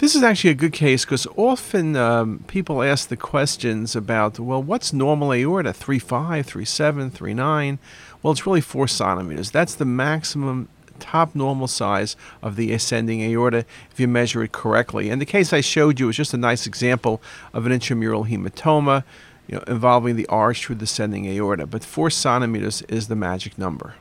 This is actually a good case because often um, people ask the questions about, well, what's normal aorta? 3.5, 3.7, 3.9? Well, it's really 4 centimeters. That's the maximum top normal size of the ascending aorta if you measure it correctly. And the case I showed you is just a nice example of an intramural hematoma you know, involving the arch through the ascending aorta. But 4 centimeters is the magic number.